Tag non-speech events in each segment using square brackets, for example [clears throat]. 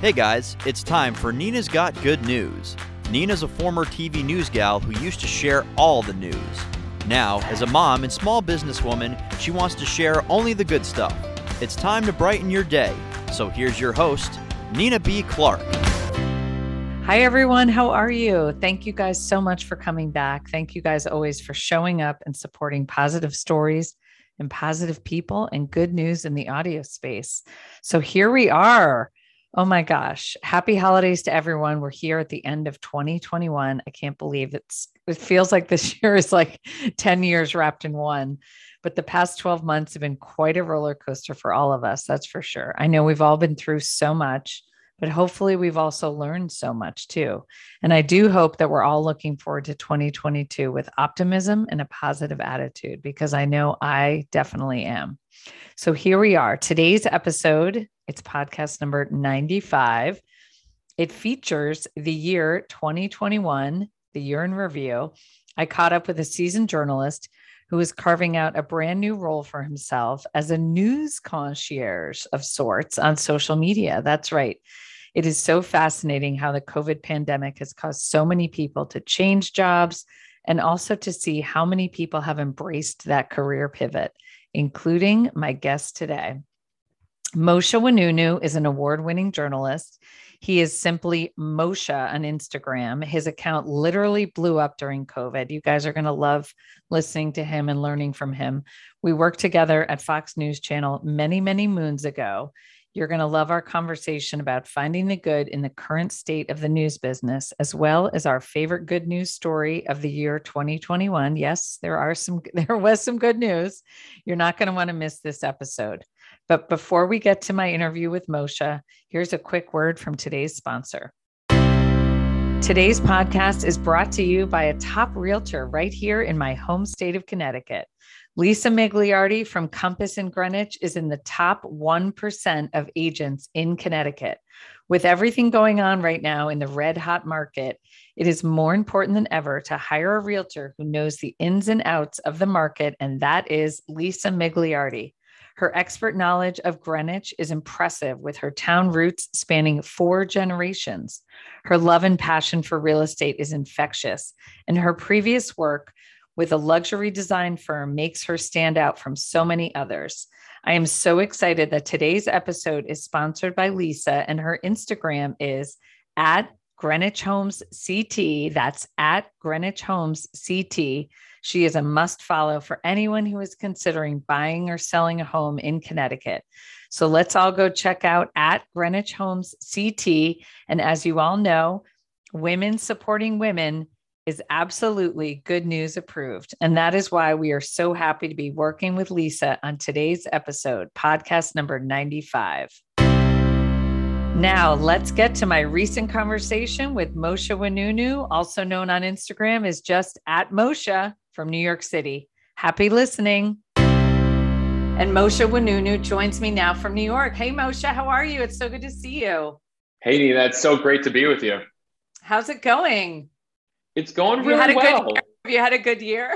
Hey guys, it's time for Nina's Got Good News. Nina's a former TV news gal who used to share all the news. Now, as a mom and small businesswoman, she wants to share only the good stuff. It's time to brighten your day. So here's your host, Nina B. Clark. Hi, everyone. How are you? Thank you guys so much for coming back. Thank you guys always for showing up and supporting positive stories and positive people and good news in the audio space. So here we are. Oh my gosh. Happy holidays to everyone. We're here at the end of 2021. I can't believe it's it feels like this [laughs] year is like 10 years wrapped in one. But the past 12 months have been quite a roller coaster for all of us, that's for sure. I know we've all been through so much but hopefully we've also learned so much too. And I do hope that we're all looking forward to 2022 with optimism and a positive attitude because I know I definitely am. So here we are. Today's episode, it's podcast number 95. It features the year 2021, the year in review. I caught up with a seasoned journalist who is carving out a brand new role for himself as a news concierge of sorts on social media. That's right. It is so fascinating how the COVID pandemic has caused so many people to change jobs and also to see how many people have embraced that career pivot, including my guest today. Moshe Wanunu is an award winning journalist. He is simply Moshe on Instagram. His account literally blew up during COVID. You guys are going to love listening to him and learning from him. We worked together at Fox News Channel many, many moons ago. You're going to love our conversation about finding the good in the current state of the news business, as well as our favorite good news story of the year 2021. Yes, there are some, [laughs] there was some good news. You're not going to want to miss this episode. But before we get to my interview with Moshe, here's a quick word from today's sponsor. Today's podcast is brought to you by a top realtor right here in my home state of Connecticut. Lisa Migliardi from Compass in Greenwich is in the top 1% of agents in Connecticut. With everything going on right now in the red hot market, it is more important than ever to hire a realtor who knows the ins and outs of the market, and that is Lisa Migliardi. Her expert knowledge of Greenwich is impressive with her town roots spanning four generations. Her love and passion for real estate is infectious, and her previous work with a luxury design firm makes her stand out from so many others. I am so excited that today's episode is sponsored by Lisa, and her Instagram is at Greenwich Homes CT. That's at Greenwich Homes CT. She is a must follow for anyone who is considering buying or selling a home in Connecticut. So let's all go check out at Greenwich Homes CT. And as you all know, women supporting women is absolutely good news approved. And that is why we are so happy to be working with Lisa on today's episode, podcast number 95. Now, let's get to my recent conversation with Moshe Wanunu, also known on Instagram as just at Moshe from New York City. Happy listening. And Moshe Wanunu joins me now from New York. Hey, Moshe, how are you? It's so good to see you. Hey, Nina, it's so great to be with you. How's it going? It's going really had a well. Good year? Have you had a good year?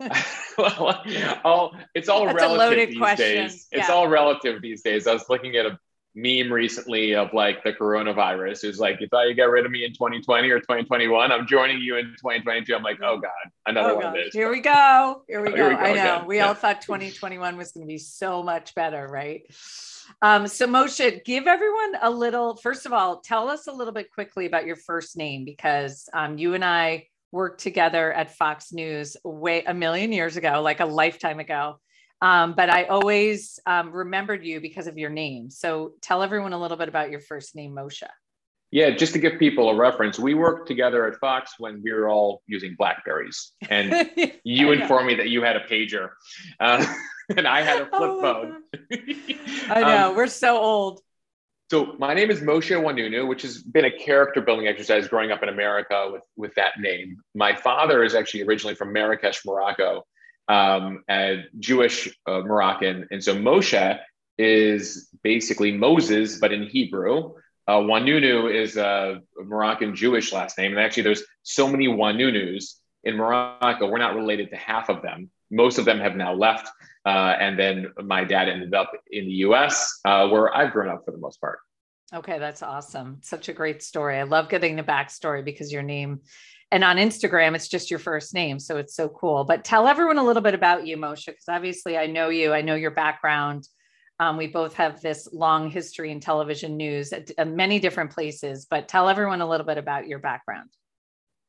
[laughs] [laughs] well, all, it's all That's relative these question. days. It's all relative these days. I was looking at a meme recently of like the coronavirus. It was like, you thought you got rid of me in 2020 or 2021. I'm joining you in 2022. I'm like, oh God, another oh, one God. of this. Here we go. Here we Oh, [laughs] go. here we go I know. again. We Yeah. all thought 2021 was going to be so much better, right? Um, so Moshe, give everyone a little, first of all, tell us a little bit quickly about your first name because um, you and I worked together at Fox News way a million years ago, like a lifetime ago. Um, but I always um, remembered you because of your name. So tell everyone a little bit about your first name, Moshe. Yeah, just to give people a reference, we worked together at Fox when we were all using Blackberries. And [laughs] you informed me that you had a pager uh, [laughs] and I had a flip Oh phone. [laughs] I know. Um, We're so old. So my name is Moshe Wanunu, which has been a character building exercise growing up in America with, with that name. My father is actually originally from Marrakesh, Morocco, um, a Jewish uh, Moroccan. And so Moshe is basically Moses, but in Hebrew. Uh, Wanunu is a Moroccan Jewish last name. And actually, there's so many Wanunus in Morocco, we're not related to half of them. Most of them have now left. Uh, and then my dad ended up in the US, uh, where I've grown up for the most part. Okay, that's awesome. Such a great story. I love getting the backstory because your name and on Instagram, it's just your first name. So it's so cool. But tell everyone a little bit about you, Moshe, because obviously I know you, I know your background. Um, we both have this long history in television news at, at many different places, but tell everyone a little bit about your background.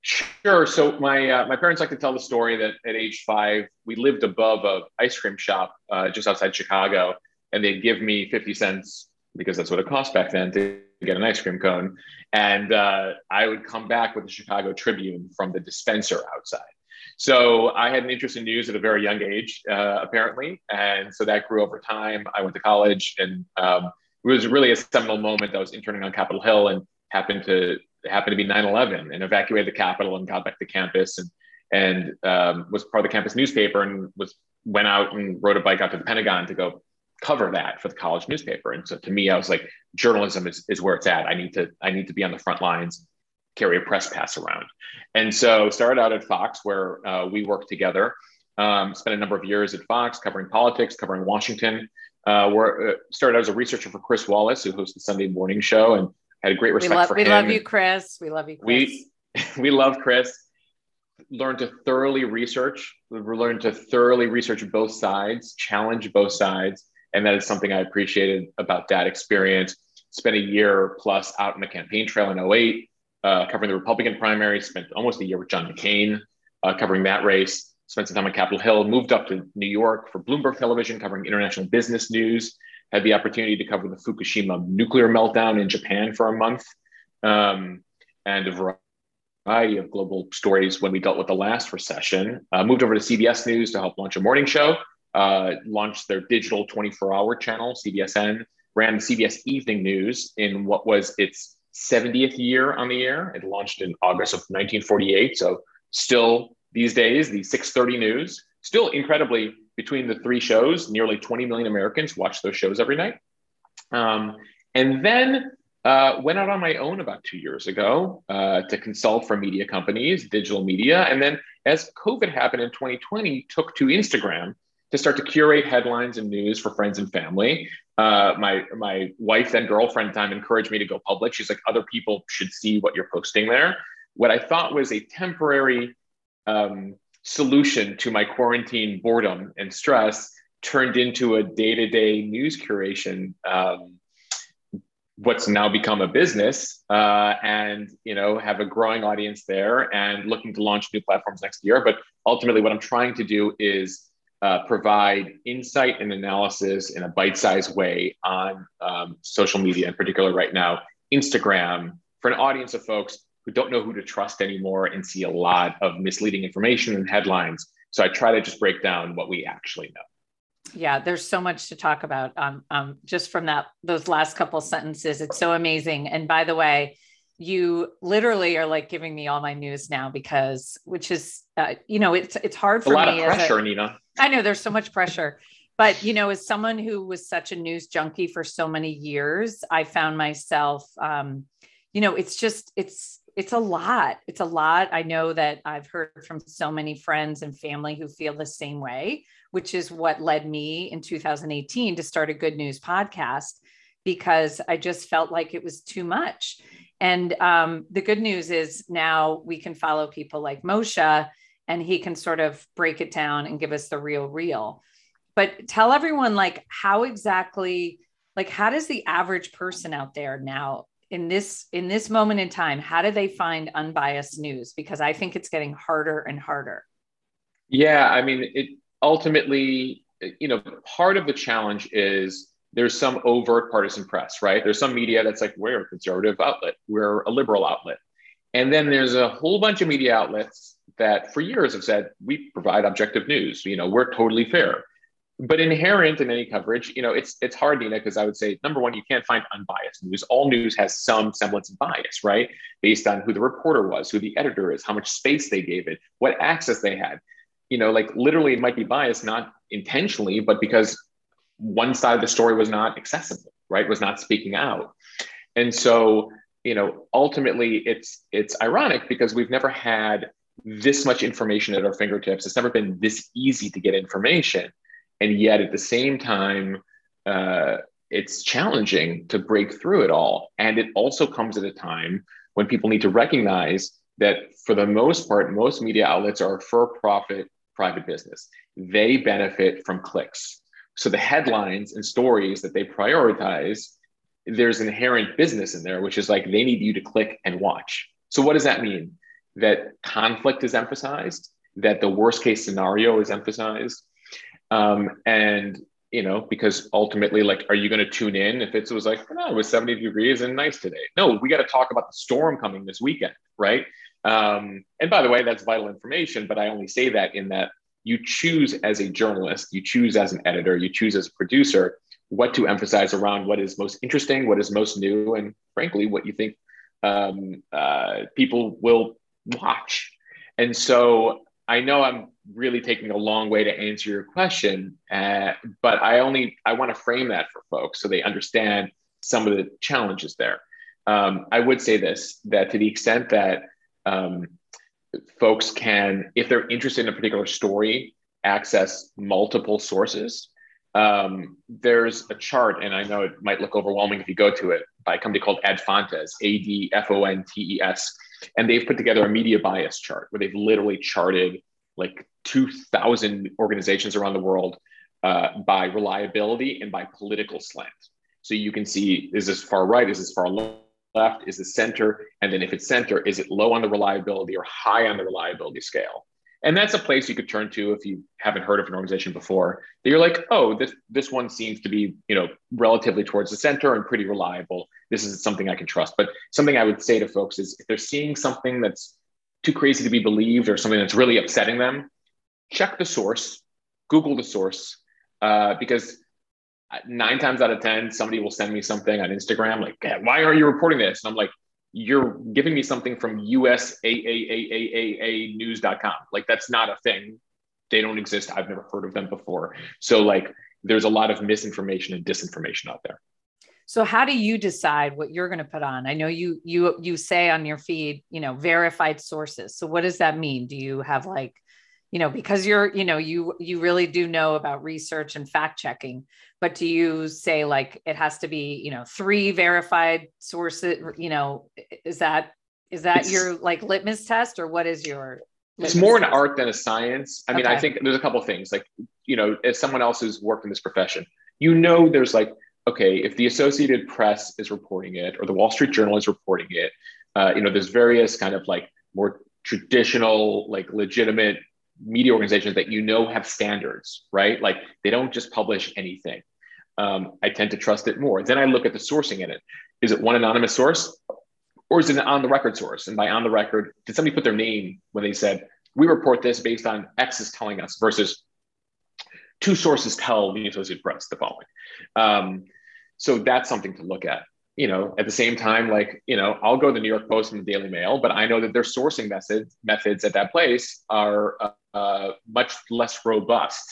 Sure. So my uh, my parents like to tell the story that at age five we lived above a ice cream shop uh, just outside Chicago, and they'd give me fifty cents because that's what it cost back then to get an ice cream cone, and uh, I would come back with the Chicago Tribune from the dispenser outside. So I had an interest in news at a very young age, uh, apparently, and so that grew over time. I went to college, and um, it was really a seminal moment. I was interning on Capitol Hill and happened to happened to be 9/11 and evacuated the Capitol and got back to campus and and um, was part of the campus newspaper and was went out and rode a bike out to the Pentagon to go cover that for the college newspaper. And so to me, I was like, journalism is, is where it's at. I need to I need to be on the front lines, carry a press pass around. And so started out at Fox where uh, we worked together. Um, spent a number of years at Fox covering politics, covering Washington. Uh, where uh, started out as a researcher for Chris Wallace, who hosts the Sunday morning show, and had a great respect we love, for we him. We love you, Chris. We love you, Chris. We [laughs] we love Chris. Learn to thoroughly research. Learn to thoroughly research both sides, challenge both sides, and that is something I appreciated about that experience. Spent a year plus out in the campaign trail in 08, uh, covering the Republican primary. Spent almost a year with John McCain uh, covering that race. Spent some time on Capitol Hill. Moved up to New York for Bloomberg Television, covering international business news had the opportunity to cover the Fukushima nuclear meltdown in Japan for a month, um, and a variety of global stories when we dealt with the last recession. Uh, moved over to CBS News to help launch a morning show, uh, launched their digital 24 hour channel, CBSN, ran CBS Evening News in what was its 70th year on the air. It launched in August of 1948. So, still these days, the 630 News, still incredibly between the three shows, nearly 20 million Americans watch those shows every night. Um, and then uh, went out on my own about two years ago uh, to consult for media companies, digital media. And then as COVID happened in 2020, took to Instagram to start to curate headlines and news for friends and family. Uh, my my wife and girlfriend time encouraged me to go public. She's like, other people should see what you're posting there. What I thought was a temporary um, solution to my quarantine boredom and stress turned into a day-to-day news curation um, what's now become a business uh, and you know have a growing audience there and looking to launch new platforms next year but ultimately what i'm trying to do is uh, provide insight and analysis in a bite-sized way on um, social media in particular right now instagram for an audience of folks who don't know who to trust anymore and see a lot of misleading information and headlines. So I try to just break down what we actually know. Yeah, there's so much to talk about. Um, um, just from that, those last couple sentences, it's so amazing. And by the way, you literally are like giving me all my news now because, which is, uh, you know, it's it's hard for a lot me. Of pressure, a, Nina. I know there's so much pressure, but you know, as someone who was such a news junkie for so many years, I found myself, um, you know, it's just it's it's a lot. It's a lot. I know that I've heard from so many friends and family who feel the same way, which is what led me in 2018 to start a good news podcast because I just felt like it was too much. And um, the good news is now we can follow people like Moshe and he can sort of break it down and give us the real, real. But tell everyone, like, how exactly, like, how does the average person out there now in this in this moment in time how do they find unbiased news because i think it's getting harder and harder yeah i mean it ultimately you know part of the challenge is there's some overt partisan press right there's some media that's like we're a conservative outlet we're a liberal outlet and then there's a whole bunch of media outlets that for years have said we provide objective news you know we're totally fair but inherent in any coverage, you know, it's it's hard, Nina, because I would say number one, you can't find unbiased news. All news has some semblance of bias, right? Based on who the reporter was, who the editor is, how much space they gave it, what access they had. You know, like literally, it might be biased not intentionally, but because one side of the story was not accessible, right? Was not speaking out, and so you know, ultimately, it's it's ironic because we've never had this much information at our fingertips. It's never been this easy to get information and yet at the same time uh, it's challenging to break through it all. And it also comes at a time when people need to recognize that for the most part, most media outlets are for profit private business. They benefit from clicks. So the headlines and stories that they prioritize, there's inherent business in there, which is like they need you to click and watch. So what does that mean? That conflict is emphasized, that the worst case scenario is emphasized. Um, and you know, because ultimately, like, are you going to tune in if it was like, no, it was 70 degrees and nice today? No, we got to talk about the storm coming this weekend, right? Um, and by the way, that's vital information, but I only say that in that you choose as a journalist, you choose as an editor, you choose as a producer what to emphasize around what is most interesting, what is most new, and frankly, what you think um, uh, people will watch. And so I know I'm really taking a long way to answer your question, uh, but I only I want to frame that for folks so they understand some of the challenges there. Um, I would say this that to the extent that um, folks can, if they're interested in a particular story, access multiple sources. Um, there's a chart, and I know it might look overwhelming if you go to it, by a company called Adfontes, A D F O N T E S. And they've put together a media bias chart where they've literally charted like 2,000 organizations around the world uh, by reliability and by political slant. So you can see is this far right, is this far left, is this center? And then if it's center, is it low on the reliability or high on the reliability scale? And that's a place you could turn to if you haven't heard of an organization before. That you're like, oh, this this one seems to be, you know, relatively towards the center and pretty reliable. This is something I can trust. But something I would say to folks is if they're seeing something that's too crazy to be believed or something that's really upsetting them, check the source, Google the source, uh, because nine times out of 10, somebody will send me something on Instagram like, why aren't you reporting this? And I'm like, you're giving me something from USAAAAAAnews.com. Like, that's not a thing. They don't exist. I've never heard of them before. So, like, there's a lot of misinformation and disinformation out there. So how do you decide what you're going to put on? I know you you you say on your feed, you know, verified sources. So what does that mean? Do you have like, you know, because you're, you know, you you really do know about research and fact checking, but do you say like it has to be, you know, three verified sources, you know, is that is that it's, your like litmus test or what is your it's more an art than a science. I mean, okay. I think there's a couple things like, you know, as someone else who's worked in this profession, you know, there's like okay, if the Associated Press is reporting it or the Wall Street Journal is reporting it, uh, you know, there's various kind of like more traditional, like legitimate media organizations that you know have standards, right? Like they don't just publish anything. Um, I tend to trust it more. Then I look at the sourcing in it. Is it one anonymous source or is it an on the record source? And by on the record, did somebody put their name when they said, we report this based on X is telling us versus two sources tell the Associated Press the following. Um, so that's something to look at. You know, at the same time, like, you know, I'll go to the New York Post and the Daily Mail, but I know that their sourcing methods methods at that place are uh, uh, much less robust.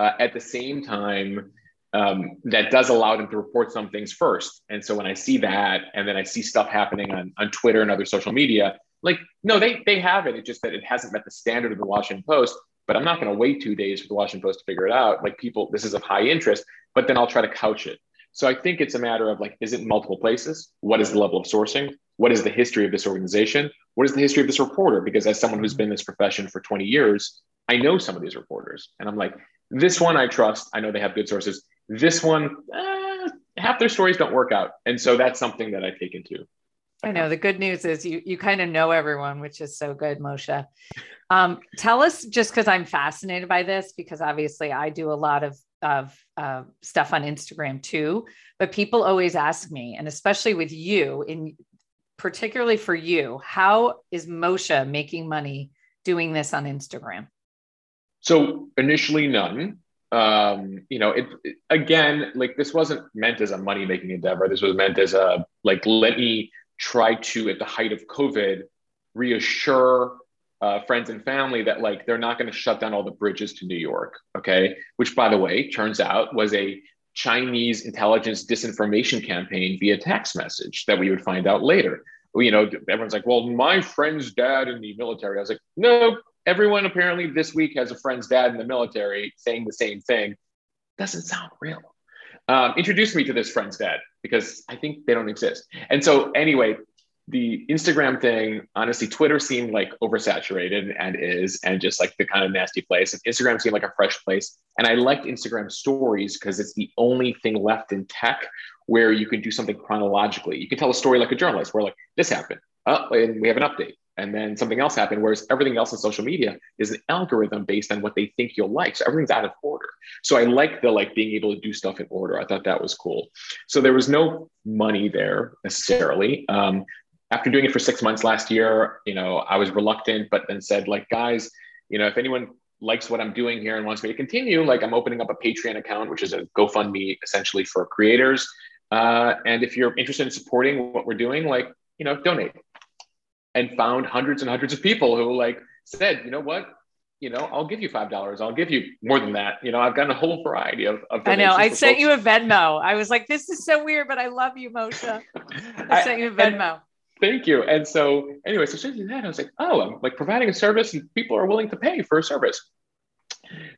Uh, at the same time, um, that does allow them to report some things first. And so when I see that, and then I see stuff happening on, on Twitter and other social media, like, no, they they have it. It's just that it hasn't met the standard of the Washington Post. But I'm not going to wait two days for the Washington Post to figure it out. Like people, this is of high interest, but then I'll try to couch it. So I think it's a matter of like, is it multiple places? What is the level of sourcing? What is the history of this organization? What is the history of this reporter? Because as someone who's been in this profession for 20 years, I know some of these reporters. And I'm like, this one I trust. I know they have good sources. This one, eh, half their stories don't work out. And so that's something that I take into. I know the good news is you you kind of know everyone, which is so good, Moshe. Um, tell us just because I'm fascinated by this, because obviously I do a lot of of uh, stuff on Instagram too. But people always ask me, and especially with you, in particularly for you, how is Moshe making money doing this on Instagram? So initially, none. Um, you know, it, it again, like this wasn't meant as a money making endeavor. This was meant as a like, let me try to, at the height of COVID, reassure uh, friends and family that like they're not going to shut down all the bridges to New York. Okay, which by the way turns out was a Chinese intelligence disinformation campaign via text message that we would find out later. You know, everyone's like, "Well, my friend's dad in the military." I was like, "No, everyone apparently this week has a friend's dad in the military saying the same thing." Doesn't sound real. um, introduced me to this friend's dad because I think they don't exist. And so, anyway, the Instagram thing, honestly, Twitter seemed like oversaturated and is, and just like the kind of nasty place. And Instagram seemed like a fresh place. And I liked Instagram stories because it's the only thing left in tech where you can do something chronologically. You can tell a story like a journalist, where like this happened, oh, and we have an update, and then something else happened. Whereas everything else in social media is an algorithm based on what they think you'll like, so everything's out of order. So I like the like being able to do stuff in order. I thought that was cool. So there was no money there necessarily. Um, after doing it for six months last year, you know, I was reluctant, but then said like, guys, you know, if anyone likes what I'm doing here and wants me to continue, like I'm opening up a Patreon account, which is a GoFundMe essentially for creators. Uh, and if you're interested in supporting what we're doing, like, you know, donate. And found hundreds and hundreds of people who like said, you know what, you know, I'll give you five dollars. I'll give you more than that. You know, I've gotten a whole variety of. of I know. I sent folks. you a Venmo. I was like, this is so weird, but I love you, Moshe. [laughs] I sent you a Venmo. And, thank you. And so, anyway, so since that, I was like, oh, I'm like providing a service, and people are willing to pay for a service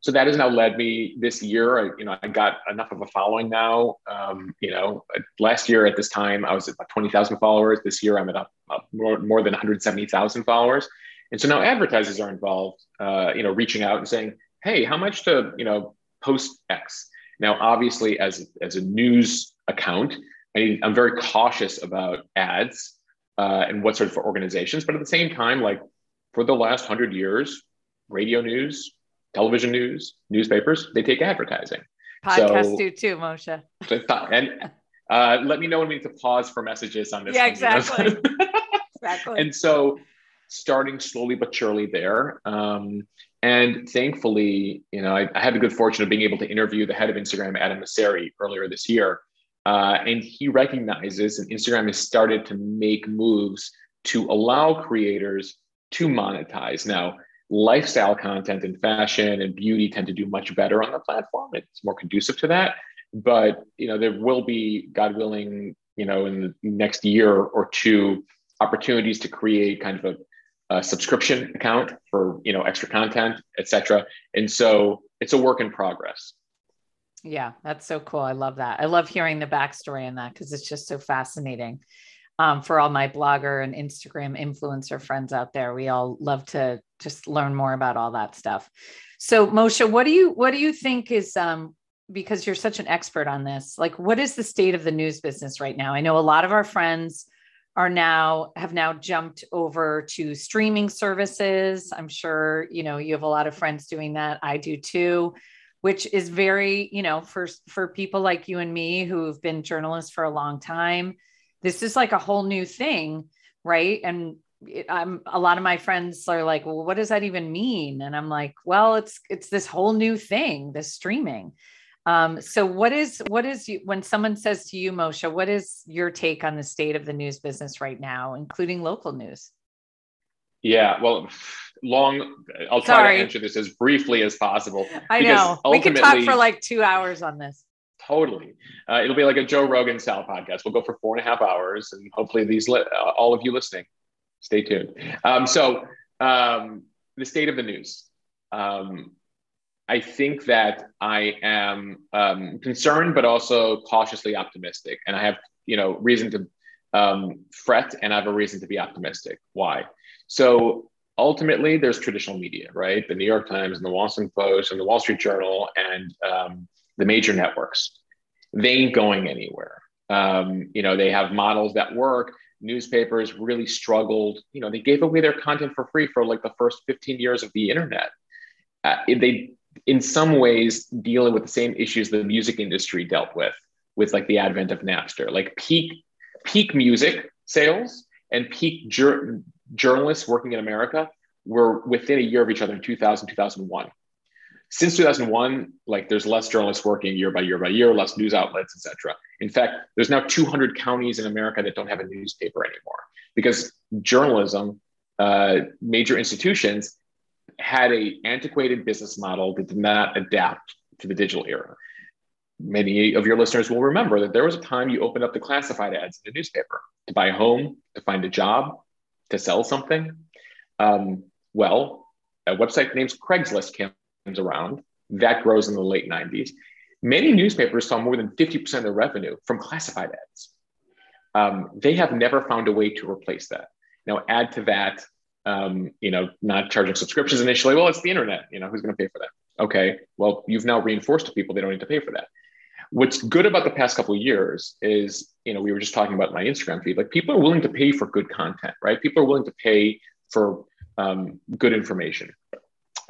so that has now led me this year. I, you know, I got enough of a following now. Um, you know, last year at this time I was at about twenty thousand followers. This year I'm at up, more, more than one hundred seventy thousand followers. And so now advertisers are involved. Uh, you know, reaching out and saying, "Hey, how much to you know post X?" Now, obviously, as as a news account, I, am very cautious about ads uh, and what sort of organizations. But at the same time, like for the last hundred years, radio news, television news, newspapers, they take advertising. Podcasts so, do too, Moshe. And [laughs] uh, let me know when we need to pause for messages on this. Yeah, exactly. [laughs] exactly. And so starting slowly but surely there. Um, and thankfully, you know, I, I, had the good fortune of being able to interview the head of Instagram, Adam Mosseri, earlier this year. Uh, and he recognizes, and Instagram has started to make moves to allow creators to monetize. Now, lifestyle content and fashion and beauty tend to do much better on the platform. It's more conducive to that. But you know, there will be, God willing, you know, in the next year or two, opportunities to create kind of a, a subscription account for you know extra content, etc. And so it's a work in progress. Yeah, that's so cool. I love that. I love hearing the backstory on that because it's just so fascinating um, for all my blogger and Instagram influencer friends out there. We all love to just learn more about all that stuff. So Moshe, what do you what do you think is um, because you're such an expert on this? Like, what is the state of the news business right now? I know a lot of our friends are now have now jumped over to streaming services. I'm sure you know you have a lot of friends doing that. I do too which is very you know for for people like you and me who've been journalists for a long time this is like a whole new thing right? And it, i'm a lot of my friends are like well what does that even mean? And i'm like well it's it's this whole new thing this streaming. Um, so what is what is you, when someone says to you moshe what is your take on the state of the news business right now including local news yeah well long i'll try Sorry. to answer this as briefly as possible i know we could talk for like two hours on this Totally. Uh, it'll be like a Joe Rogan style podcast. We'll go for four and a half hours, and hopefully, these li- uh, all of you listening, stay tuned. Um, so, um, the state of the news. Um, I think that I am um, concerned, but also cautiously optimistic, and I have you know reason to um, fret, and I have a reason to be optimistic. Why? So ultimately, there's traditional media, right? The New York Times and the Washington Post and the Wall Street Journal and um, the major networks. They ain't going anywhere. Um, you know, they have models that work. Newspapers really struggled. You know, they gave away their content for free for like the first 15 years of the internet. Uh, they, in some ways, dealing with the same issues the music industry dealt with, with like the advent of Napster, like peak, peak music sales and peak jur- journalists working in America were within a year of each other in 2000, 2001 since 2001 like there's less journalists working year by year by year less news outlets etc in fact there's now 200 counties in america that don't have a newspaper anymore because journalism uh, major institutions had a antiquated business model that did not adapt to the digital era. Many of your listeners will remember that there was a time you opened up the classified ads in the newspaper to buy a home to find a job to sell something um, well a website named craigslist comes around. That grows in the late 90s. many newspapers saw more than 50% of their revenue from classified ads. Um, they have never found a way to replace that. Now, add to that, um, you know, not charging subscriptions initially. Well, it's the internet. You know, who's going to pay for that? Okay. Well, you've now reinforced to people they don't need to pay for that. What's good about the past couple of years is, you know, we were just talking about my Instagram feed. Like people are willing to pay for good content, right? People are willing to pay for um, good information.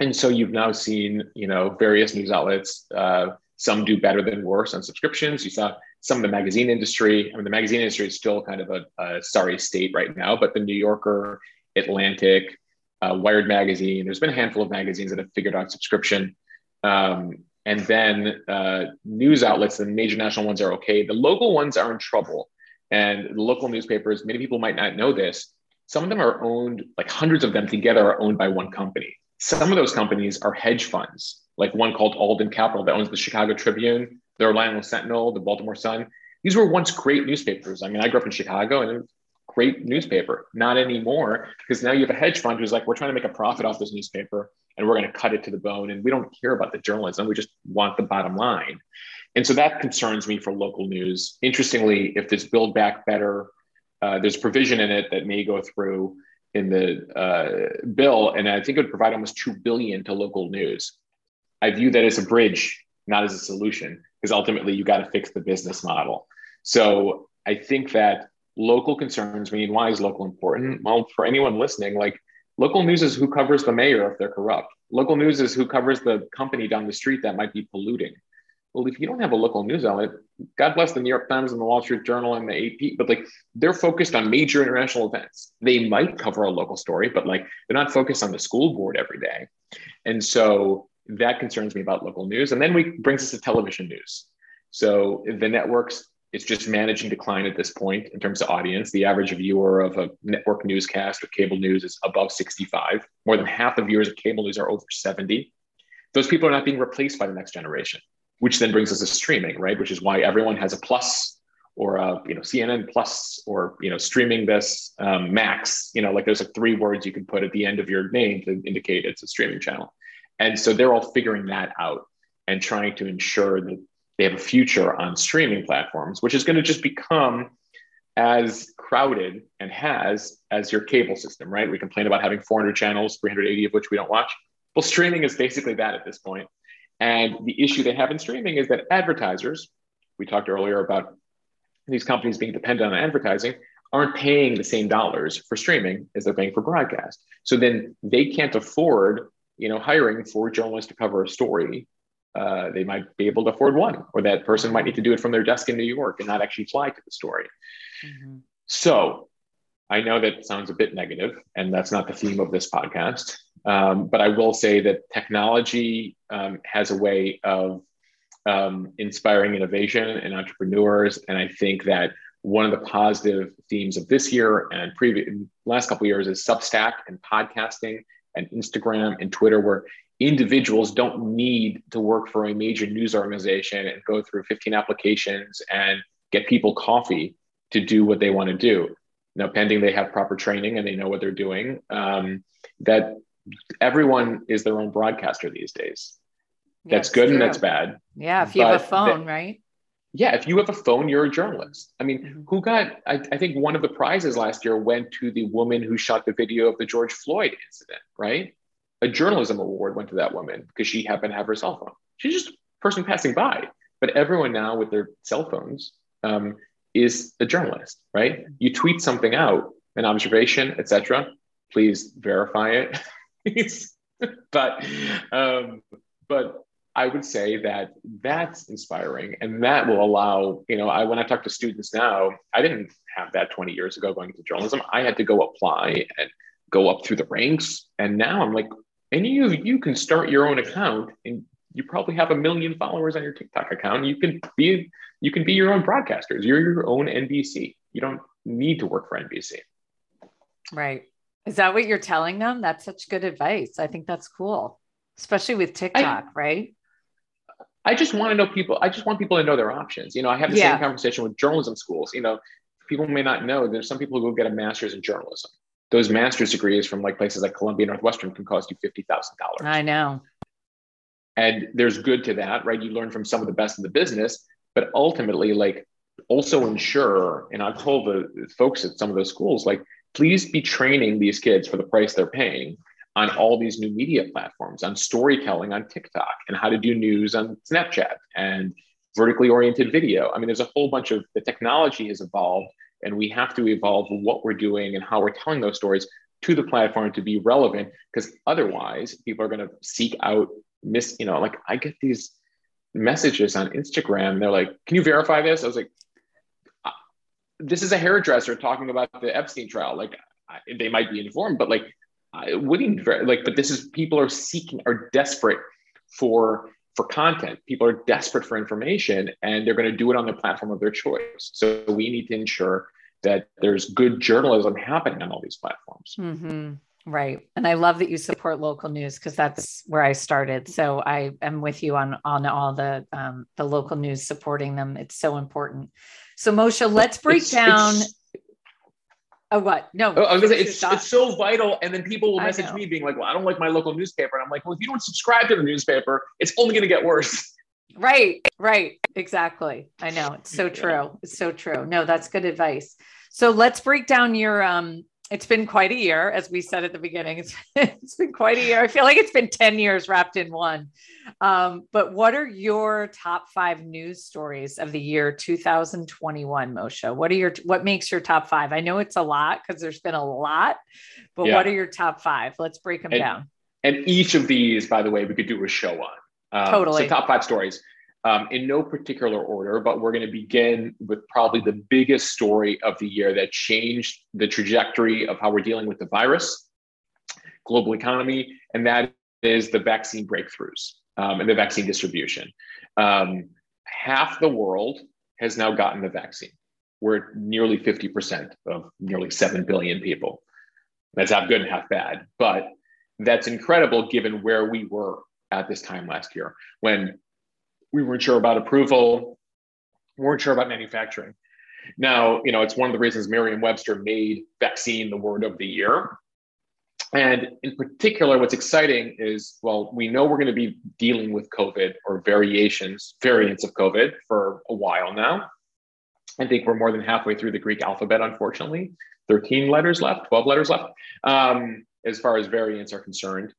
And so you've now seen, you know, various news outlets. Uh, some do better than worse on subscriptions. You saw some of the magazine industry. I mean, the magazine industry is still kind of a, a sorry state right now, but the New Yorker, Atlantic, uh, Wired magazine. There's been a handful of magazines that have figured out subscription. Um, and then uh, news outlets, the major national ones are okay. The local ones are in trouble. And the local newspapers, many people might not know this. Some of them are owned, like hundreds of them together are owned by one company. Some of those companies are hedge funds, like one called Alden Capital that owns the Chicago Tribune, the Orlando Sentinel, the Baltimore Sun. These were once great newspapers. I mean, I grew up in Chicago and a great newspaper. Not anymore, because now you have a hedge fund who's like, we're trying to make a profit off this newspaper and we're going to cut it to the bone. And we don't care about the journalism. We just want the bottom line. And so that concerns me for local news. Interestingly, if this Build Back Better, uh, there's provision in it that may go through in the uh, bill, and I think it would provide almost two billion to local news. I view that as a bridge, not as a solution, because ultimately you got to fix the business model. So I think that local concerns me. And why is local important? Well, for anyone listening, like local news is who covers the mayor if they're corrupt. Local news is who covers the company down the street that might be polluting. Well, if you don't have a local news outlet, God bless the New York Times and the Wall Street Journal and the AP, but like they're focused on major international events. They might cover a local story, but like they're not focused on the school board every day. And so that concerns me about local news. And then we brings us to television news. So the networks it's just managing decline at this point in terms of audience. The average viewer of a network newscast or cable news is above 65. More than half the viewers of cable news are over 70. Those people are not being replaced by the next generation, which then brings us to streaming, right? Which is why everyone has a plus or a you know CNN plus or you know streaming this um, Max. You know, like there's like three words you can put at the end of your name to indicate it's a streaming channel. And so they're all figuring that out and trying to ensure that they have a future on streaming platforms, which is going to just become as crowded and has as your cable system, right? We complain about having 400 channels, 380 of which we don't watch. Well, streaming is basically that at this point. And the issue they have in streaming is that advertisers, we talked earlier about these companies being dependent on advertising, aren't paying the same dollars for streaming as they're paying for broadcast. So then they can't afford, you know, hiring four journalists to cover a story uh, they might be able to afford one, or that person might need to do it from their desk in New York and not actually fly to the story. Mm-hmm. So I know that sounds a bit negative, and that's not the theme of this podcast. Um, but I will say that technology um, has a way of um, inspiring innovation and entrepreneurs. And I think that one of the positive themes of this year and previous last couple years is Substack and podcasting and Instagram and Twitter, where individuals don't need to work for a major news organization and go through 15 applications and get people coffee to do what they want to do. Now, pending they have proper training and they know what they're doing, um, that everyone is their own broadcaster these days. Yeah, that's good true. and that's bad. Yeah, if you have a phone, that, right? Yeah, if you have a phone, you're a journalist. I mean, mm-hmm. who got, I, I think one of the prizes last year went to the woman who shot the video of the George Floyd incident, right? A journalism award went to that woman because she happened to have her cell phone. She's just a person passing by. But everyone now with their cell phones um, is a journalist, right? You tweet something out, an observation, etc. Please verify it. [laughs] but um, but I would say that that's inspiring, and that will allow you know. I when I talk to students now, I didn't have that 20 years ago going into journalism. I had to go apply and go up through the ranks, and now I'm like and you you can start your own account and you probably have a million followers on your TikTok account. You can be you can be your own broadcasters. You're your own NBC. You don't need to work for NBC. Right. Is that what you're telling them? That's such good advice. I think that's cool, especially with TikTok, I, right? I just want to know people. I just want people to know their options. You know, I have the yeah. same conversation with journalism schools. You know, people may not know there's some people who go get a master's in journalism those master's degrees from like places like Columbia Northwestern can cost you fifty thousand dollars. I know. and there's good to that, right? You learn from some of the best in the business, but ultimately, like also ensure, and I've told the folks at some of those schools, like, please be training these kids for the price they're paying on all these new media platforms, on storytelling on TikTok, and how to do news on Snapchat and vertically oriented video. I mean, there's a whole bunch of the technology has evolved, and we have to evolve what we're doing and how we're telling those stories to the platform to be relevant, because otherwise, people are going to seek out miss. You know, like I get these messages on Instagram. They're like, "Can you verify this?" I was like, uh, "This is a hairdresser talking about the Epstein trial. Like, they might be informed, but like." I wouldn't like, but this is people are seeking, are desperate for for content. People are desperate for information and they're going to do it on the platform of their choice. So we need to ensure that there's good journalism happening on all these platforms. Mm-hmm. Right. And I love that you support local news because that's where I started. So I am with you on on all the um, the local news supporting them. It's so important. So Moshe, let's break it's, down it's, Oh, what? No. Oh, I was gonna say it's, it's so vital. And then people will message me being like, well, I don't like my local newspaper. And I'm like, well, if you don't subscribe to the newspaper, it's only going to get worse. [laughs] Right, right. Exactly. I know. It's so true. It's so true. No, that's good advice. So let's break down your um it's been quite a year, as we said at the beginning. [laughs] It's, it's been quite a year. I feel like it's been 10 years wrapped in one. Um, but what are your top five news stories of the year 2021, Moshe? What are your what makes your top five? I know it's a lot because there's been a lot, but yeah. what are your top five? Let's break them and, down. And each of these, by the way, we could do a show on. Um, totally. So top five stories um, in no particular order, but we're going to begin with probably the biggest story of the year that changed the trajectory of how we're dealing with the virus, global economy, and that is the vaccine breakthroughs um, and the vaccine distribution. Um, half the world has now gotten the vaccine. We're nearly 50% of nearly 7 billion people. That's half good and half bad, but that's incredible given where we were at this time last year when we weren't sure about approval, weren't sure about manufacturing. Now, you know, it's one of the reasons Merriam-Webster made vaccine the word of the year. And in particular, what's exciting is, well, we know we're going to be dealing with COVID or variations, variants of COVID for a while now. I think we're more than halfway through the Greek alphabet, unfortunately. 13 letters left, 12 letters left, um, as far as variants are concerned.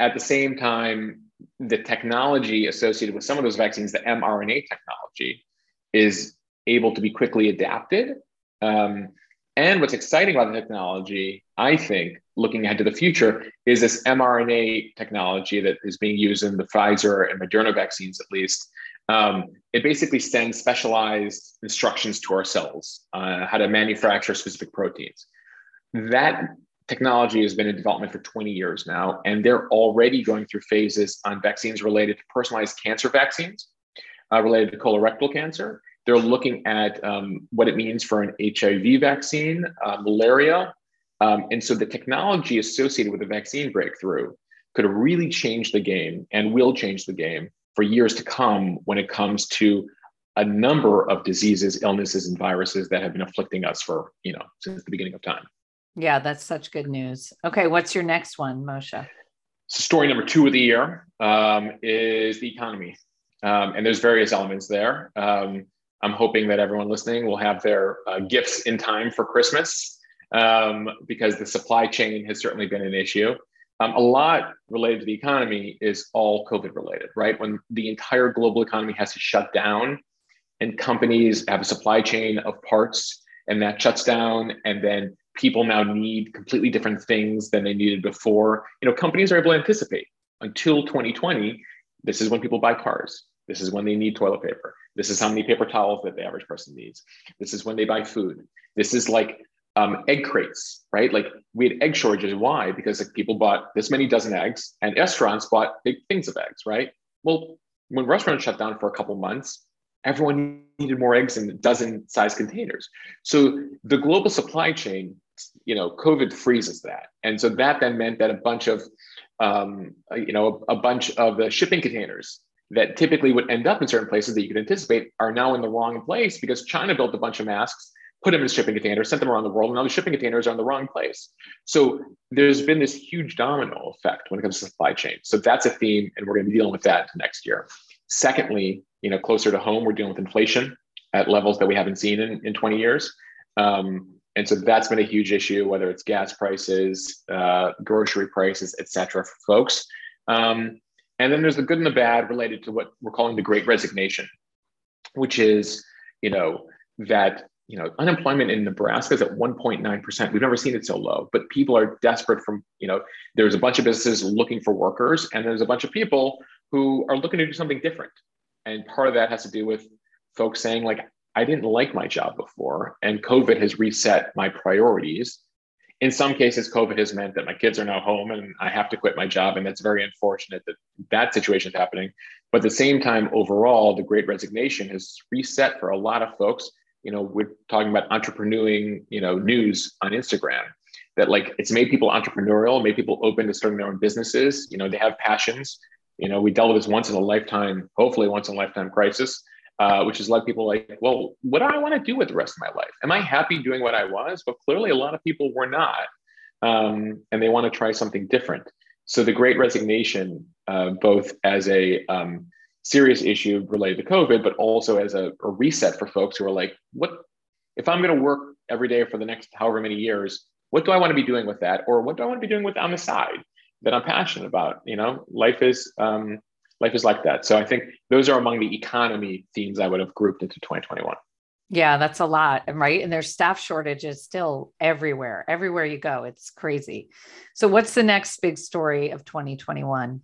At the same time, the technology associated with some of those vaccines, the mRNA technology, is able to be quickly adapted. Um, and what's exciting about the technology, I think, looking ahead to the future, is this mRNA technology that is being used in the Pfizer and Moderna vaccines, at least. Um, it basically sends specialized instructions to our cells uh, how to manufacture specific proteins. That technology has been in development for 20 years now, and they're already going through phases on vaccines related to personalized cancer vaccines, uh, related to colorectal cancer. They're looking at um, what it means for an HIV vaccine, uh, malaria. Um, and so the technology associated with a vaccine breakthrough could really change the game and will change the game for years to come when it comes to a number of diseases, illnesses, and viruses that have been afflicting us for, you know, since the beginning of time. Yeah, that's such good news. Okay, what's your next one, Moshe? Story number two of the year um, is the economy. Um, and there's various elements there. Um, I'm hoping that everyone listening will have their uh, gifts in time for Christmas um, because the supply chain has certainly been an issue. Um, a lot related to the economy is all COVID related, right? When the entire global economy has to shut down and companies have a supply chain of parts and that shuts down and then people now need completely different things than they needed before. You know, companies are able to anticipate until 2020. This is when people buy cars. This is when they need toilet paper. This is how many paper towels that the average person needs. This is when they buy food. This is like um, egg crates, right? Like we had egg shortages. Why? Because like people bought this many dozen eggs, and restaurants bought big things of eggs, right? Well, when restaurants shut down for a couple months, everyone needed more eggs in dozen size containers. So the global supply chain you know, COVID freezes that. And so that then meant that a bunch of, um, you know, a, a bunch of the shipping containers that typically would end up in certain places that you could anticipate are now in the wrong place because China built a bunch of masks, put them in shipping containers, sent them around the world, and now the shipping containers are in the wrong place. So there's been this huge domino effect when it comes to supply chain. So that's a theme, and we're going to be dealing with that next year. Secondly, you know, closer to home, we're dealing with inflation at levels that we haven't seen in, in 20 years. Um, and so that's been a huge issue, whether it's gas prices, uh, grocery prices, et cetera, for folks. Um, and then there's the good and the bad related to what we're calling the great resignation, which is, you know, that you know, unemployment in Nebraska is at 1.9%. We've never seen it so low, but people are desperate from, you know, there's a bunch of businesses looking for workers and there's a bunch of people who are looking to do something different. And part of that has to do with folks saying like, I didn't like my job before and COVID has reset my priorities. In some cases, COVID has meant that my kids are now home and I have to quit my job. And that's very unfortunate that that situation is happening. But at the same time, overall, the great resignation has reset for a lot of folks you know we're talking about entrepreneuring you know news on instagram that like it's made people entrepreneurial made people open to starting their own businesses you know they have passions you know we dealt with this once in a lifetime hopefully once in a lifetime crisis uh, which is led people like well what do i want to do with the rest of my life am i happy doing what i was but clearly a lot of people were not um, and they want to try something different so the great resignation uh, both as a um, serious issue related to COVID, but also as a, a reset for folks who are like, what if I'm going to work every day for the next however many years? What do I want to be doing with that, or what do I want to be doing with on the side that I'm passionate about? You know, life is um, life is like that. So I think those are among the economy themes I would have grouped into 2021. Yeah, that's a lot, And right? And there's staff shortages still everywhere. Everywhere you go, it's crazy. So, what's the next big story of 2021?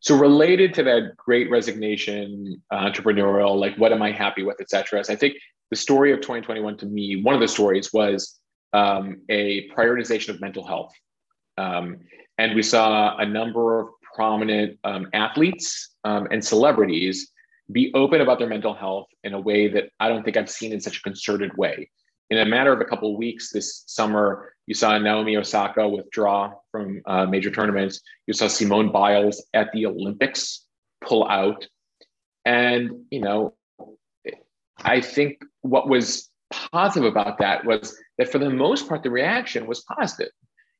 So related to that great resignation, uh, entrepreneurial, like what am I happy with, et cetera. So I think the story of 2021 to me, one of the stories was um, a prioritization of mental health. Um, and we saw a number of prominent um, athletes um, and celebrities be open about their mental health in a way that I don't think I've seen in such a concerted way in a matter of a couple of weeks this summer, you saw Naomi Osaka withdraw from uh, major tournaments. You saw Simone Biles at the Olympics pull out. And, you know, I think what was positive about that was that for the most part, the reaction was positive.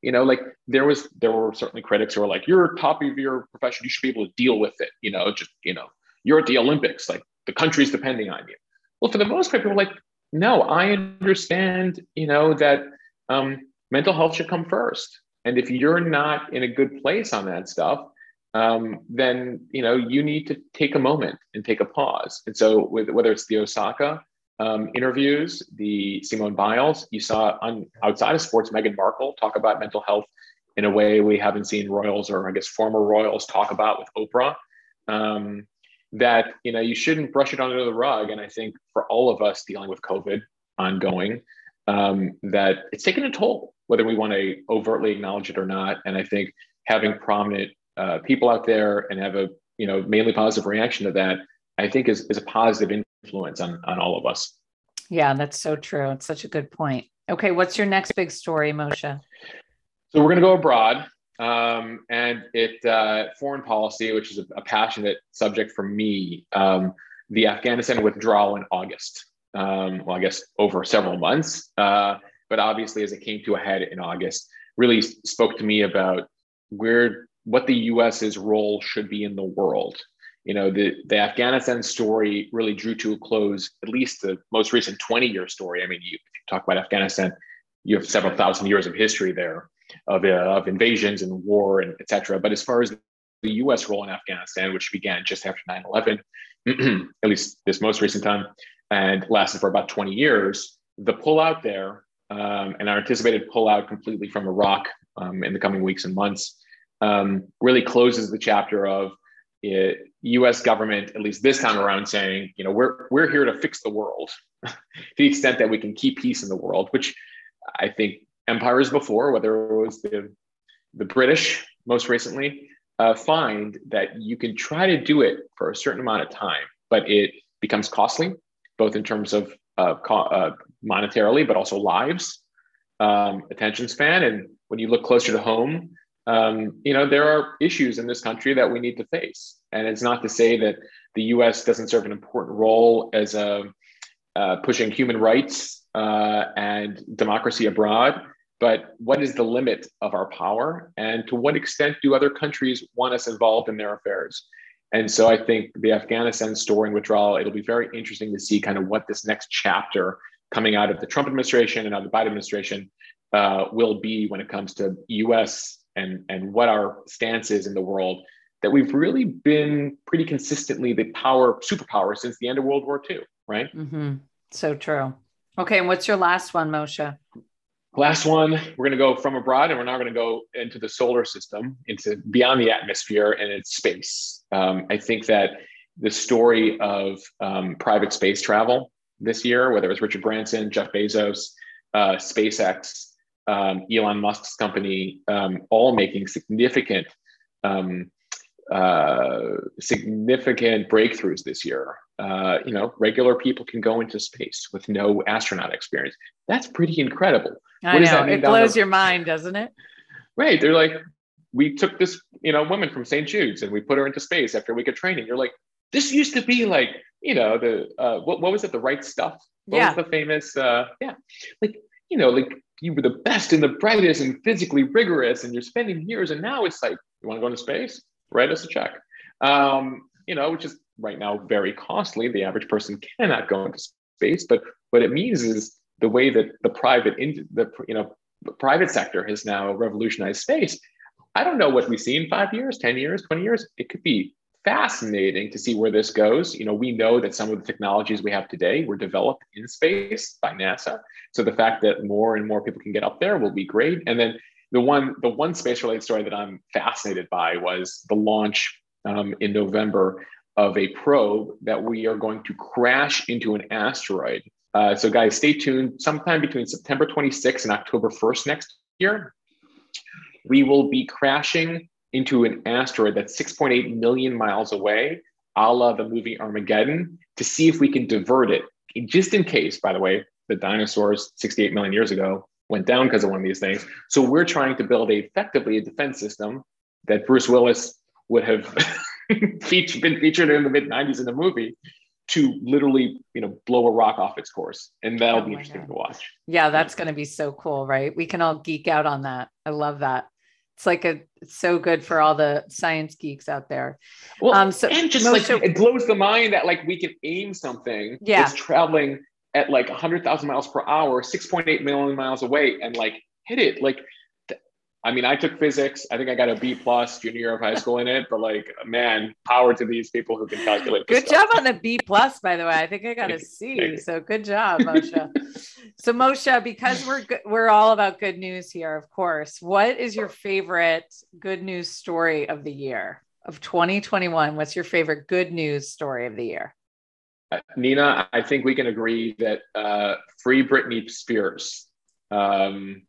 You know, like there was, there were certainly critics who were like, you're top of your profession. You should be able to deal with it. You know, just, you know, you're at the Olympics, like the country's depending on you. Well, for the most part, people were like, no, I understand, you know, that um, mental health should come first. And if you're not in a good place on that stuff, um, then you know you need to take a moment and take a pause. And so, with, whether it's the Osaka um, interviews, the Simone Biles, you saw on outside of sports, Meghan Markle talk about mental health in a way we haven't seen royals or I guess former royals talk about with Oprah. Um, that you know you shouldn't brush it under the rug and i think for all of us dealing with covid ongoing um, that it's taken a toll whether we want to overtly acknowledge it or not and i think having prominent uh, people out there and have a you know mainly positive reaction to that i think is, is a positive influence on, on all of us yeah that's so true it's such a good point okay what's your next big story moshe so we're going to go abroad um, and it uh, foreign policy, which is a, a passionate subject for me. Um, the Afghanistan withdrawal in August. Um, well, I guess over several months, uh, but obviously as it came to a head in August, really spoke to me about where what the U.S.'s role should be in the world. You know, the the Afghanistan story really drew to a close. At least the most recent 20 year story. I mean, you, talk about Afghanistan, you have several thousand years of history there of, uh, of invasions and war and etc. But as far as the U.S. role in Afghanistan, which began just after 9/11, [clears throat] at least this most recent time, and lasted for about 20 years, the pullout there um, and our anticipated pullout completely from Iraq um, in the coming weeks and months um, really closes the chapter of it, U.S. government, at least this time around, saying, you know, we're we're here to fix the world, [laughs] to the extent that we can keep peace in the world, which I think empires before, whether it was the, the British most recently, uh, find that you can try to do it for a certain amount of time, but it becomes costly, both in terms of uh, co- uh, monetarily, but also lives, um, attention span. And when you look closer to home, um, you know, there are issues in this country that we need to face. And it's not to say that the US doesn't serve an important role as a uh, pushing human rights uh, and democracy abroad. But what is the limit of our power? And to what extent do other countries want us involved in their affairs? And so I think the Afghanistan story and withdrawal, it'll be very interesting to see kind of what this next chapter coming out of the Trump administration and out of the Biden administration uh, will be when it comes to US and, and what our stance is in the world that we've really been pretty consistently the power superpower since the end of World War II, right? Mm-hmm. So true. Okay, and what's your last one, Moshe? Last one, we're going to go from abroad, and we're now going to go into the solar system, into beyond the atmosphere and its space. Um, I think that the story of um, private space travel this year, whether it was Richard Branson, Jeff Bezos, uh, SpaceX, um, Elon Musk's company, um, all making significant um, uh, significant breakthroughs this year. Uh, you know, regular people can go into space with no astronaut experience. That's pretty incredible. I what know. It blows the- your mind, doesn't it? Right. They're like, we took this, you know, woman from St. Jude's and we put her into space after a week of training. You're like, this used to be like, you know, the uh, what, what was it? The right stuff. What yeah. was the famous? Uh, yeah, like you know, like you were the best and the brightest and physically rigorous, and you're spending years, and now it's like, you want to go into space? Write us a check. Um, you know, which is right now very costly. The average person cannot go into space, but what it means is the way that the private, in, the you know, the private sector has now revolutionized space. I don't know what we see in five years, ten years, twenty years. It could be fascinating to see where this goes. You know, we know that some of the technologies we have today were developed in space by NASA. So the fact that more and more people can get up there will be great. And then the one the one space related story that I'm fascinated by was the launch um, in November of a probe that we are going to crash into an asteroid. Uh, so guys, stay tuned. Sometime between September 26th and October 1st next year, we will be crashing into an asteroid that's 6.8 million miles away, a la the movie Armageddon, to see if we can divert it. Just in case, by the way, the dinosaurs 68 million years ago went down because of one of these things. So we're trying to build a, effectively a defense system that Bruce Willis would have [laughs] featured, been featured in the mid 90s in the movie to literally, you know, blow a rock off its course. And that'll oh be interesting God. to watch. Yeah, that's going to be so cool, right? We can all geek out on that. I love that it's like a it's so good for all the science geeks out there. Well, um, so and just like it blows the mind that like we can aim something yeah. that's traveling at like 100,000 miles per hour, 6.8 million miles away, and like hit it. Like I mean, I took physics. I think I got a B plus junior year of high school in it, but like, man, power to these people who can calculate. Good job on the B plus, by the way. I think I got a [laughs] C. So good job, Moshe. so Moshe, because we're we're all about good news here, of course. What is your favorite good news story of the year of 2021? What's your favorite good news story of the year? Uh, Nina, I think we can agree that uh, free Britney Spears. Um,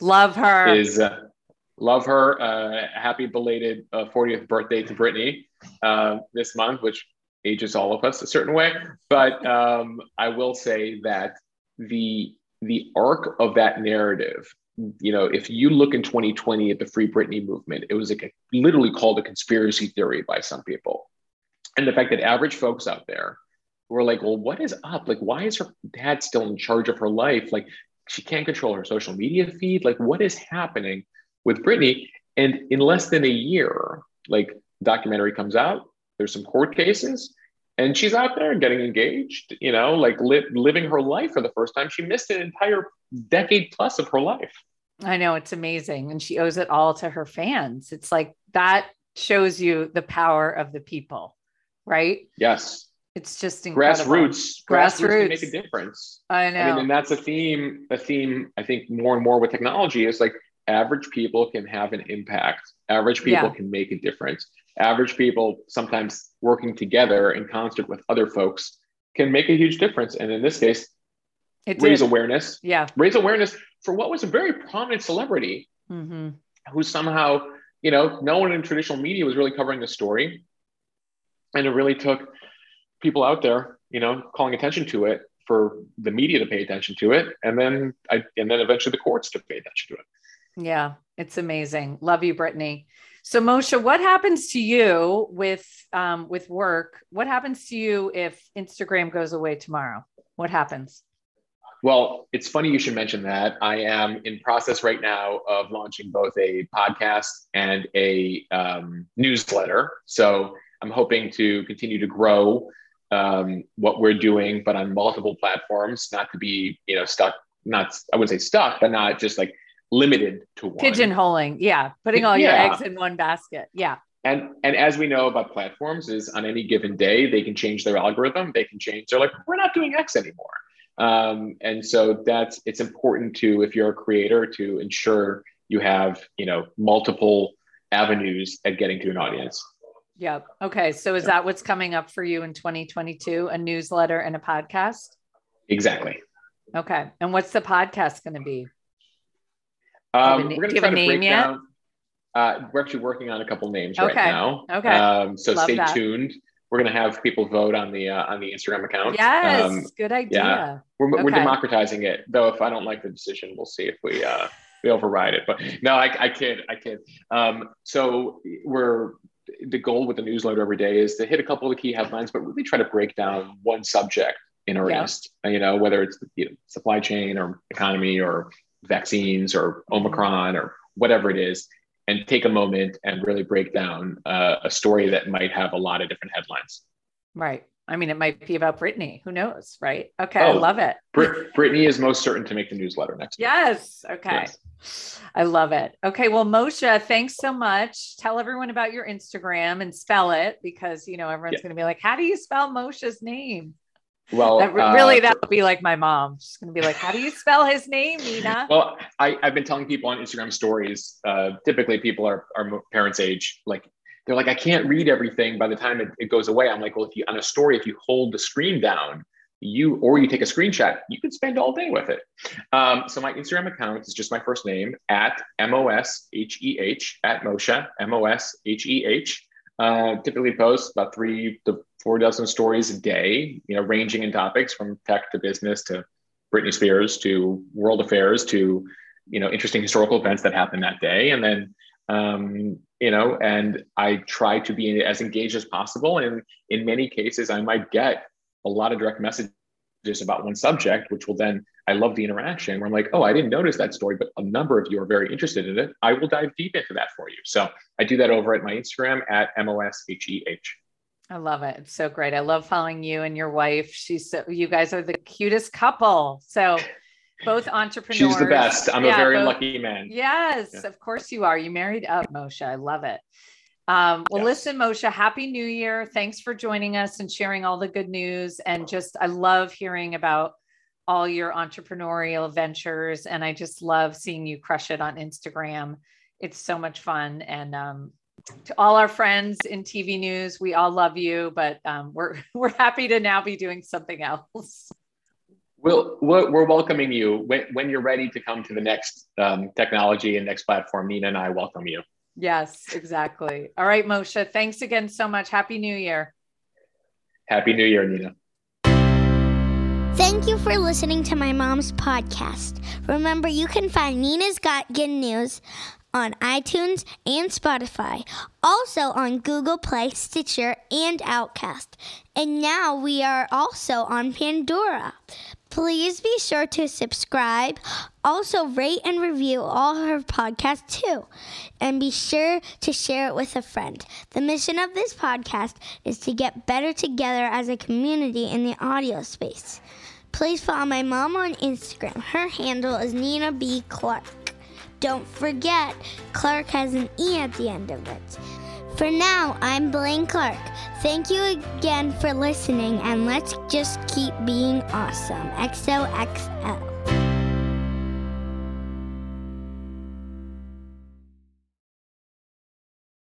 Love her. Is uh, love her. Uh, happy belated uh, 40th birthday to Britney uh, this month, which ages all of us a certain way. But um, I will say that the the arc of that narrative, you know, if you look in 2020 at the Free Britney movement, it was like a, literally called a conspiracy theory by some people, and the fact that average folks out there were like, well, what is up? Like, why is her dad still in charge of her life? Like, she can't control her social media feed. Like, what is happening? With Britney. And in less than a year, like documentary comes out, there's some court cases, and she's out there getting engaged, you know, like li- living her life for the first time. She missed an entire decade plus of her life. I know it's amazing. And she owes it all to her fans. It's like that shows you the power of the people, right? Yes. It's just incredible. Grassroots, grassroots, grassroots. make a difference. I know. I mean, and that's a theme, a theme I think more and more with technology is like average people can have an impact. Average people yeah. can make a difference. Average people sometimes working together in concert with other folks can make a huge difference. And in this case, it raise did. awareness. Yeah. Raise awareness for what was a very prominent celebrity mm-hmm. who somehow, you know, no one in traditional media was really covering the story. And it really took people out there, you know, calling attention to it for the media to pay attention to it. And then I, and then eventually the courts to pay attention to it. Yeah, it's amazing. Love you, Britney. So Moshe, what happens to you with um, with work? What happens to you if Instagram goes away tomorrow? What happens? Well, it's funny you should mention that. I am in process right now of launching both a podcast and a um, newsletter. So I'm hoping to continue to grow um, what we're doing, but on multiple platforms, not to be you know stuck. Not I wouldn't say stuck, but not just like limited to one. Pigeonholing, yeah, putting all yeah. your eggs in one basket, yeah. And and as we know about platforms, is on any given day they can change their algorithm. They can change. They're like, we're not doing X anymore. Um, and so that's it's important to if you're a creator to ensure you have you know multiple avenues at getting to an audience. Yep. Okay. So is that what's coming up for you in 2022? A newsletter and a podcast? Exactly. Okay. And what's the podcast going to be? Um, we're going to try to break yet? down. Uh, we're actually working on a couple names okay. right now. Okay. Um, so Love stay that. tuned. We're going to have people vote on the uh, on the Instagram account. Yes, um, good idea. Yeah, we're, okay. we're democratizing it. Though if I don't like the decision, we'll see if we uh, we override it. But no, I, I kid, I kid. Um, so we're the goal with the newsletter every day is to hit a couple of the key headlines, but really try to break down one subject in earnest. Yeah. You know, whether it's you know, supply chain or economy or vaccines or Omicron or whatever it is, and take a moment and really break down uh, a story that might have a lot of different headlines. Right. I mean, it might be about Britney. Who knows? Right. Okay. Oh, I love it. Brit- Britney is most certain to make the newsletter next week. Yes. Okay. Yes. I love it. Okay. Well, Moshe, thanks so much. Tell everyone about your Instagram and spell it because, you know, everyone's yeah. going to be like, how do you spell Moshe's name? Well, that, really, uh, that would be like my mom. She's going to be like, "How do you spell his name, Nina?" [laughs] Well, I, have been telling people on Instagram stories. Uh, typically, people are are parents' age. Like they're like, "I can't read everything by the time it, it goes away." I'm like, "Well, if you on a story, if you hold the screen down, you or you take a screenshot, you could spend all day with it." Um, so my Instagram account is just my first name at m o s h e h at Moshe m o s h e h. Uh, typically post about three to four dozen stories a day, you know, ranging in topics from tech to business to Britney Spears to world affairs to, you know, interesting historical events that happened that day. And then, um, you know, and I try to be as engaged as possible. And in many cases, I might get a lot of direct messages about one subject, which will then, I love the interaction where I'm like, oh, I didn't notice that story, but a number of you are very interested in it. I will dive deep into that for you. So I do that over at my Instagram at MOSHEH. I love it. It's so great. I love following you and your wife. She's so, you guys are the cutest couple. So both entrepreneurs. [laughs] She's the best. I'm yeah, a very both, lucky man. Yes, yeah. of course you are. You married up, Moshe. I love it. Um, well, yes. listen, Moshe, happy new year. Thanks for joining us and sharing all the good news. And just, I love hearing about all your entrepreneurial ventures. And I just love seeing you crush it on Instagram. It's so much fun. And um, to all our friends in TV news, we all love you, but um, we're [laughs] we're happy to now be doing something else. We'll, we're welcoming you when, when you're ready to come to the next um, technology and next platform. Nina and I welcome you. Yes, exactly. All right, Moshe. Thanks again so much. Happy New Year. Happy New Year, Nina. Thank you for listening to my mom's podcast. Remember, you can find Nina's Got Good News on iTunes and Spotify, also on Google Play, Stitcher, and Overcast. And now we are also on Pandora. Please be sure to subscribe. Also, rate and review all her podcasts too. And be sure to share it with a friend. The mission of this podcast is to get better together as a community in the audio space. Please follow my mom on Instagram. Her handle is Nina B. Clarke. Don't forget, Clarke has an E at the end of it. For now, I'm Blaine Clarke. Thank you again for listening, and let's just keep being awesome. XOXO.